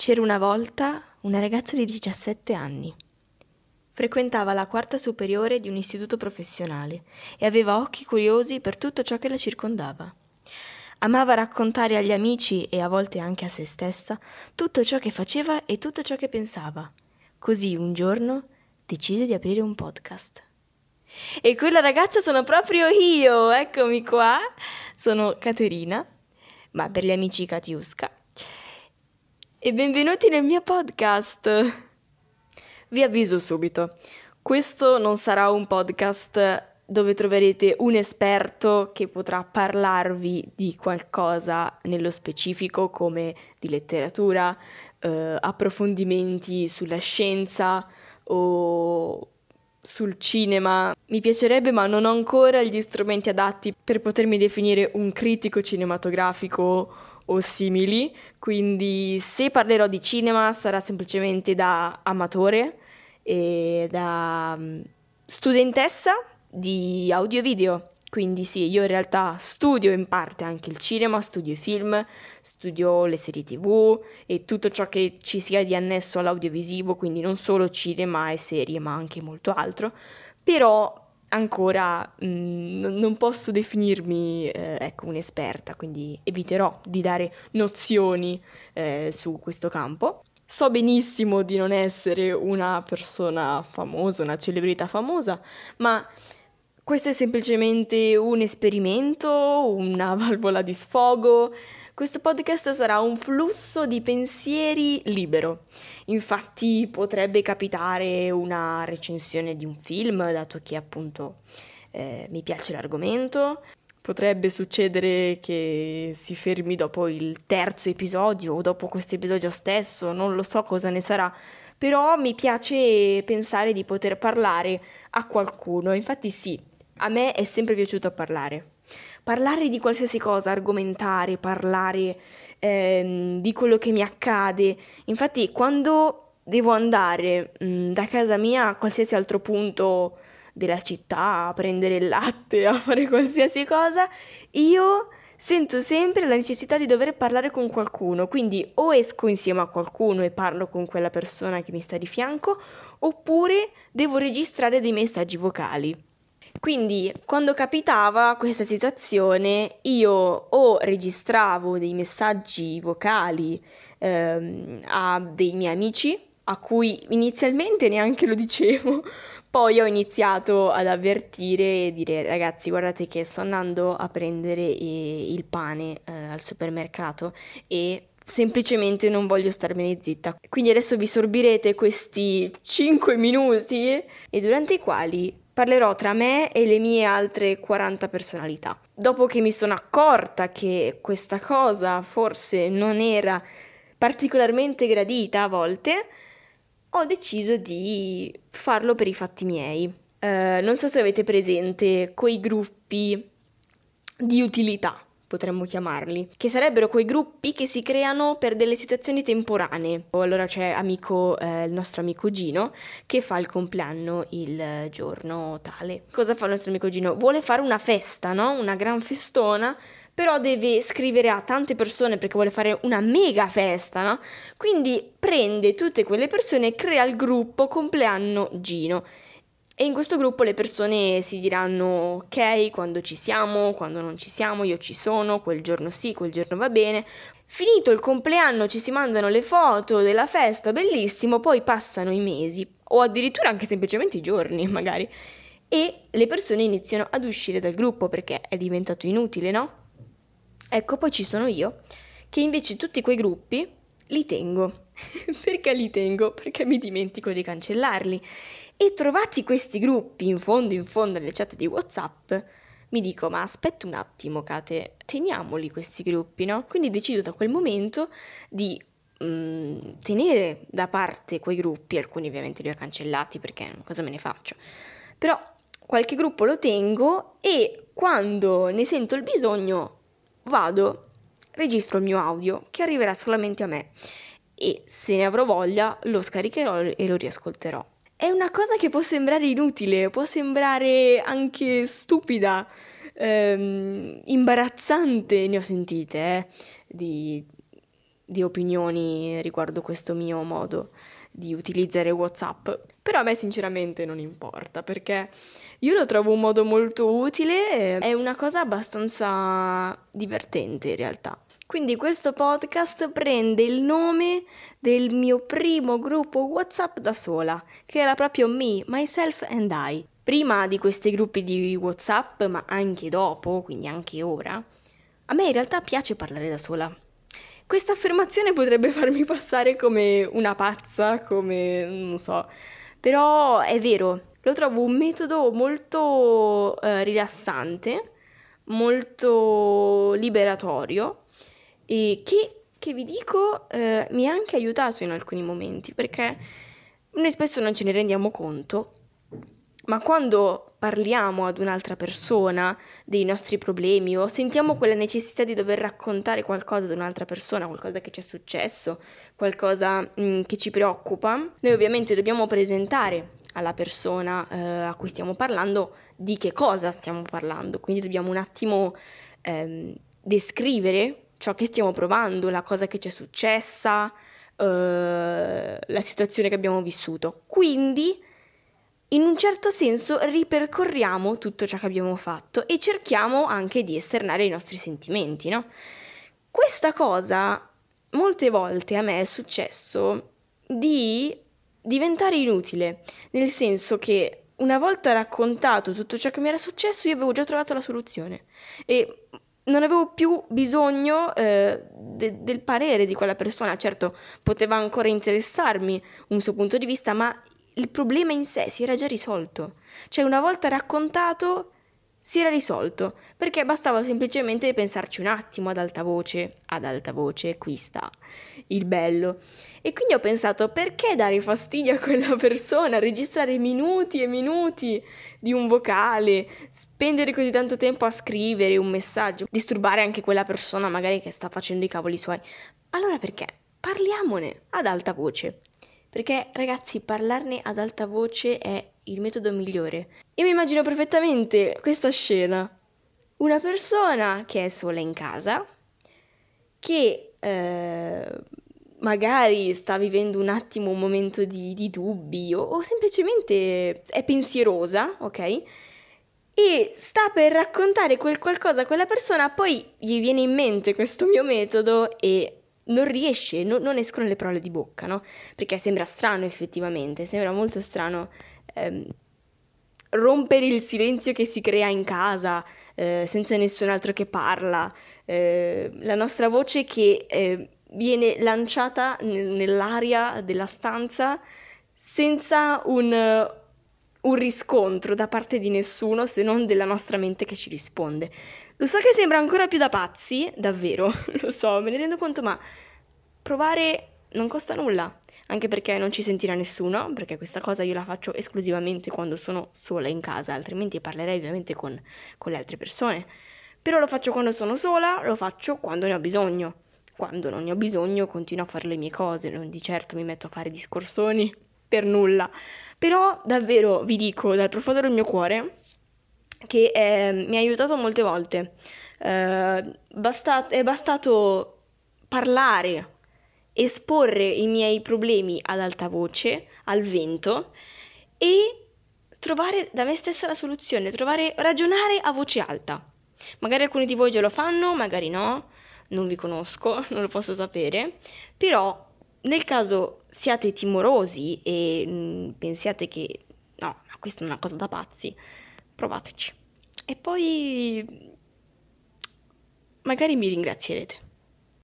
C'era una volta una ragazza di 17 anni. Frequentava la quarta superiore di un istituto professionale e aveva occhi curiosi per tutto ciò che la circondava. Amava raccontare agli amici e a volte anche a se stessa tutto ciò che faceva e tutto ciò che pensava. Così un giorno decise di aprire un podcast. E quella ragazza sono proprio io, eccomi qua. Sono Caterina, ma per gli amici Katiuska e benvenuti nel mio podcast. Vi avviso subito, questo non sarà un podcast dove troverete un esperto che potrà parlarvi di qualcosa nello specifico come di letteratura, eh, approfondimenti sulla scienza o sul cinema. Mi piacerebbe, ma non ho ancora gli strumenti adatti per potermi definire un critico cinematografico o simili, quindi se parlerò di cinema sarà semplicemente da amatore e da mm, studentessa di audio video. Quindi sì, io in realtà studio in parte anche il cinema, studio i film, studio le serie tv e tutto ciò che ci sia di annesso all'audiovisivo, quindi non solo cinema e serie, ma anche molto altro. Però ancora mh, mm, non posso definirmi eh, ecco, un'esperta, quindi eviterò di dare nozioni eh, su questo campo. So benissimo di non essere una persona famosa, una celebrità famosa, ma questo è semplicemente un esperimento, una valvola di sfogo. Questo podcast sarà un flusso di pensieri libero. Infatti potrebbe capitare una recensione di un film, dato che appunto eh, mi piace l'argomento. Potrebbe succedere che si fermi dopo il terzo episodio o dopo questo episodio stesso, non lo so cosa ne sarà, però mi piace pensare di poter parlare a qualcuno. Infatti sì, a me è sempre piaciuto parlare. Parlare di qualsiasi cosa, argomentare, parlare ehm, di quello che mi accade. Infatti, quando devo andare mh, mm, da casa mia a qualsiasi altro punto della città, a prendere il latte, a fare qualsiasi cosa, io sento sempre la necessità di dover parlare con qualcuno, quindi o esco insieme a qualcuno e parlo con quella persona che mi sta di fianco, oppure devo registrare dei messaggi vocali. Quindi quando capitava questa situazione io o registravo dei messaggi vocali ehm, a dei miei amici a cui inizialmente neanche lo dicevo, poi ho iniziato ad avvertire e dire ragazzi guardate che sto andando a prendere eh, il pane eh, al supermercato e semplicemente non voglio starmene zitta. Quindi adesso vi sorbirete questi 5 minuti e durante i quali parlerò tra me e le mie altre 40 personalità. Dopo che mi sono accorta che questa cosa forse non era particolarmente gradita a volte, ho deciso di farlo per i fatti miei. Uh, non so se avete presente quei gruppi di utilità potremmo chiamarli, che sarebbero quei gruppi che si creano per delle situazioni temporanee. Allora c'è amico, eh, il nostro amico Gino che fa il compleanno il giorno tale. Cosa fa il nostro amico Gino? Vuole fare una festa, no? Una gran festona però deve scrivere a tante persone perché vuole fare una mega festa, no? Quindi prende tutte quelle persone e crea il gruppo compleanno Gino e in questo gruppo le persone si diranno ok quando ci siamo, quando non ci siamo, io ci sono, quel giorno sì, quel giorno va bene. Finito il compleanno ci si mandano le foto della festa, bellissimo, poi passano i mesi o addirittura anche semplicemente i giorni magari e le persone iniziano ad uscire dal gruppo perché è diventato inutile, no? Ecco, poi ci sono io che invece tutti quei gruppi li tengo. perché li tengo? Perché mi dimentico di cancellarli e trovati questi gruppi in fondo in fondo alle chat di WhatsApp, mi dico, ma aspetta un attimo, Kate, teniamoli questi gruppi, no? Quindi decido da quel momento di mm, tenere da parte quei gruppi, alcuni ovviamente li ho cancellati perché cosa me ne faccio, però qualche gruppo lo tengo e quando ne sento il bisogno vado, registro il mio audio che arriverà solamente a me e se ne avrò voglia lo scaricherò e lo riascolterò. È una cosa che può sembrare inutile, può sembrare anche stupida, ehm, imbarazzante, ne ho sentite, eh, di, di opinioni riguardo questo mio modo di utilizzare WhatsApp, però a me sinceramente non importa perché io lo trovo un modo molto utile, è una cosa abbastanza divertente in realtà. Quindi questo podcast prende il nome del mio primo gruppo WhatsApp da sola, che era proprio Me, Myself and I. Prima di questi gruppi di WhatsApp, ma anche dopo, quindi anche ora, a me in realtà piace parlare da sola. Questa affermazione potrebbe farmi passare come una pazza, come non so, però è vero, lo trovo un metodo molto eh, rilassante, molto liberatorio e che, che vi dico eh, mi ha anche aiutato in alcuni momenti perché noi spesso non ce ne rendiamo conto, ma quando parliamo ad un'altra persona dei nostri problemi o sentiamo quella necessità di dover raccontare qualcosa ad un'altra persona, qualcosa che ci è successo, qualcosa mh, mm, che ci preoccupa, noi ovviamente dobbiamo presentare alla persona eh, a cui stiamo parlando di che cosa stiamo parlando, quindi dobbiamo un attimo ehm, descrivere ciò che stiamo provando, la cosa che ci è successa, eh, la situazione che abbiamo vissuto. Quindi, in un certo senso, ripercorriamo tutto ciò che abbiamo fatto e cerchiamo anche di esternare i nostri sentimenti, no? Questa cosa, molte volte a me è successo di diventare inutile, nel senso che una volta raccontato tutto ciò che mi era successo, io avevo già trovato la soluzione e non avevo più bisogno eh, de- del parere di quella persona. Certo, poteva ancora interessarmi un suo punto di vista, ma il problema in sé si era già risolto. Cioè, una volta raccontato, si era risolto, perché bastava semplicemente pensarci un attimo ad alta voce, ad alta voce, qui sta il bello. E quindi ho pensato, perché dare fastidio a quella persona, registrare minuti e minuti di un vocale, spendere così tanto tempo a scrivere un messaggio, disturbare anche quella persona magari che sta facendo i cavoli suoi. Allora perché? Parliamone ad alta voce. Perché ragazzi, parlarne ad alta voce è il metodo migliore. Io mi immagino perfettamente questa scena. Una persona che è sola in casa, che eh, magari sta vivendo un attimo un momento di, di dubbi o, o semplicemente è pensierosa, ok? E sta per raccontare quel qualcosa a quella persona, poi gli viene in mente questo mio metodo e non riesce, no, non escono le parole di bocca, no? Perché sembra strano effettivamente, sembra molto strano ehm, rompere il silenzio che si crea in casa eh, senza nessun altro che parla, eh, la nostra voce che eh, viene lanciata n- nell'aria della stanza senza un un riscontro da parte di nessuno se non della nostra mente che ci risponde. Lo so che sembra ancora più da pazzi, davvero, lo so, me ne rendo conto, ma provare non costa nulla, anche perché non ci sentirà nessuno, perché questa cosa io la faccio esclusivamente quando sono sola in casa, altrimenti parlerei ovviamente con, con le altre persone. Però lo faccio quando sono sola, lo faccio quando ne ho bisogno. Quando non ne ho bisogno continuo a fare le mie cose, non di certo mi metto a fare discorsoni per nulla. Però davvero vi dico dal profondo del mio cuore che eh, mi ha aiutato molte volte. Eh, basta- è bastato parlare, esporre i miei problemi ad alta voce, al vento e trovare da me stessa la soluzione, trovare, ragionare a voce alta. Magari alcuni di voi già lo fanno, magari no, non vi conosco, non lo posso sapere, però nel caso siate timorosi e mh, mm, pensiate che no, questa è una cosa da pazzi, provateci. E poi magari mi ringrazierete.